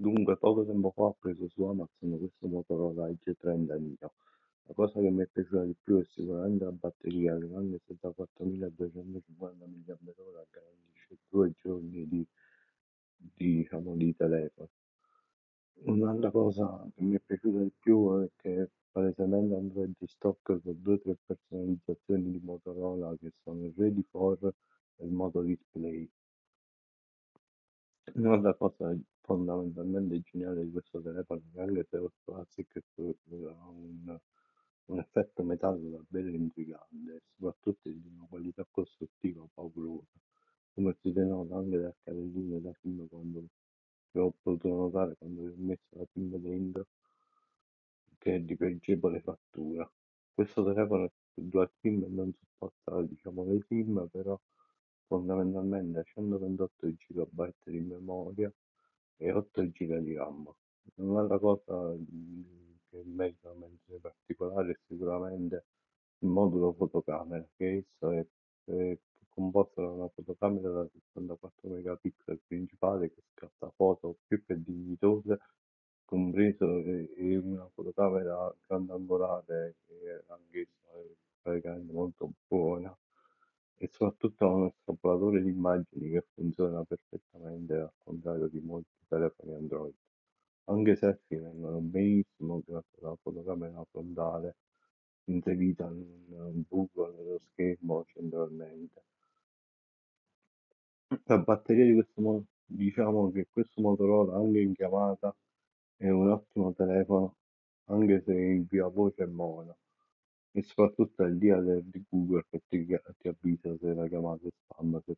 Dunque, poco tempo fa ho preso su Amazon questo Motorola Edge 30 Neo. La cosa che mi è piaciuta di più è sicuramente la batteria, che anche se da 4250 mAh garantisce due giorni di, di, diciamo, di telefono. Un'altra cosa che mi è piaciuta di più è che palesemente Android in stock con due o tre personalizzazioni di Motorola che sono il Ready for e il modo display. Un'altra cosa fondamentalmente geniale di questo telefono è che anche se lo plastic ha un, un effetto metallo davvero intrigante soprattutto di una qualità costruttiva paurosa, come si denota anche dal carrellino da film quando che ho potuto notare quando vi ho messo la SIM dentro che è di pregevole fattura. Questo telefono è dual SIM e non supporta diciamo le SIM, però fondamentalmente ha 128 GB di memoria e 8 GB di RAM. Un'altra cosa che merita menzione particolare è sicuramente il modulo fotocamera, che esso è, è composto da una fotocamera da 64 megapixel principale che scatta foto più che dignitose, compreso e una fotocamera grandangolare che anch'essa è praticamente molto buona e soprattutto ha uno estrapolatore di immagini che funziona perfettamente al contrario di molti telefoni Android. Anche i selfie vengono benissimo grazie alla fotocamera frontale inserita in un buco nello schermo centralmente. La batteria di questo diciamo che questo Motorola anche in chiamata è un ottimo telefono anche se in via voce è mono e soprattutto è il dia di Google che ti, ti avvisa se la chiamata è spam se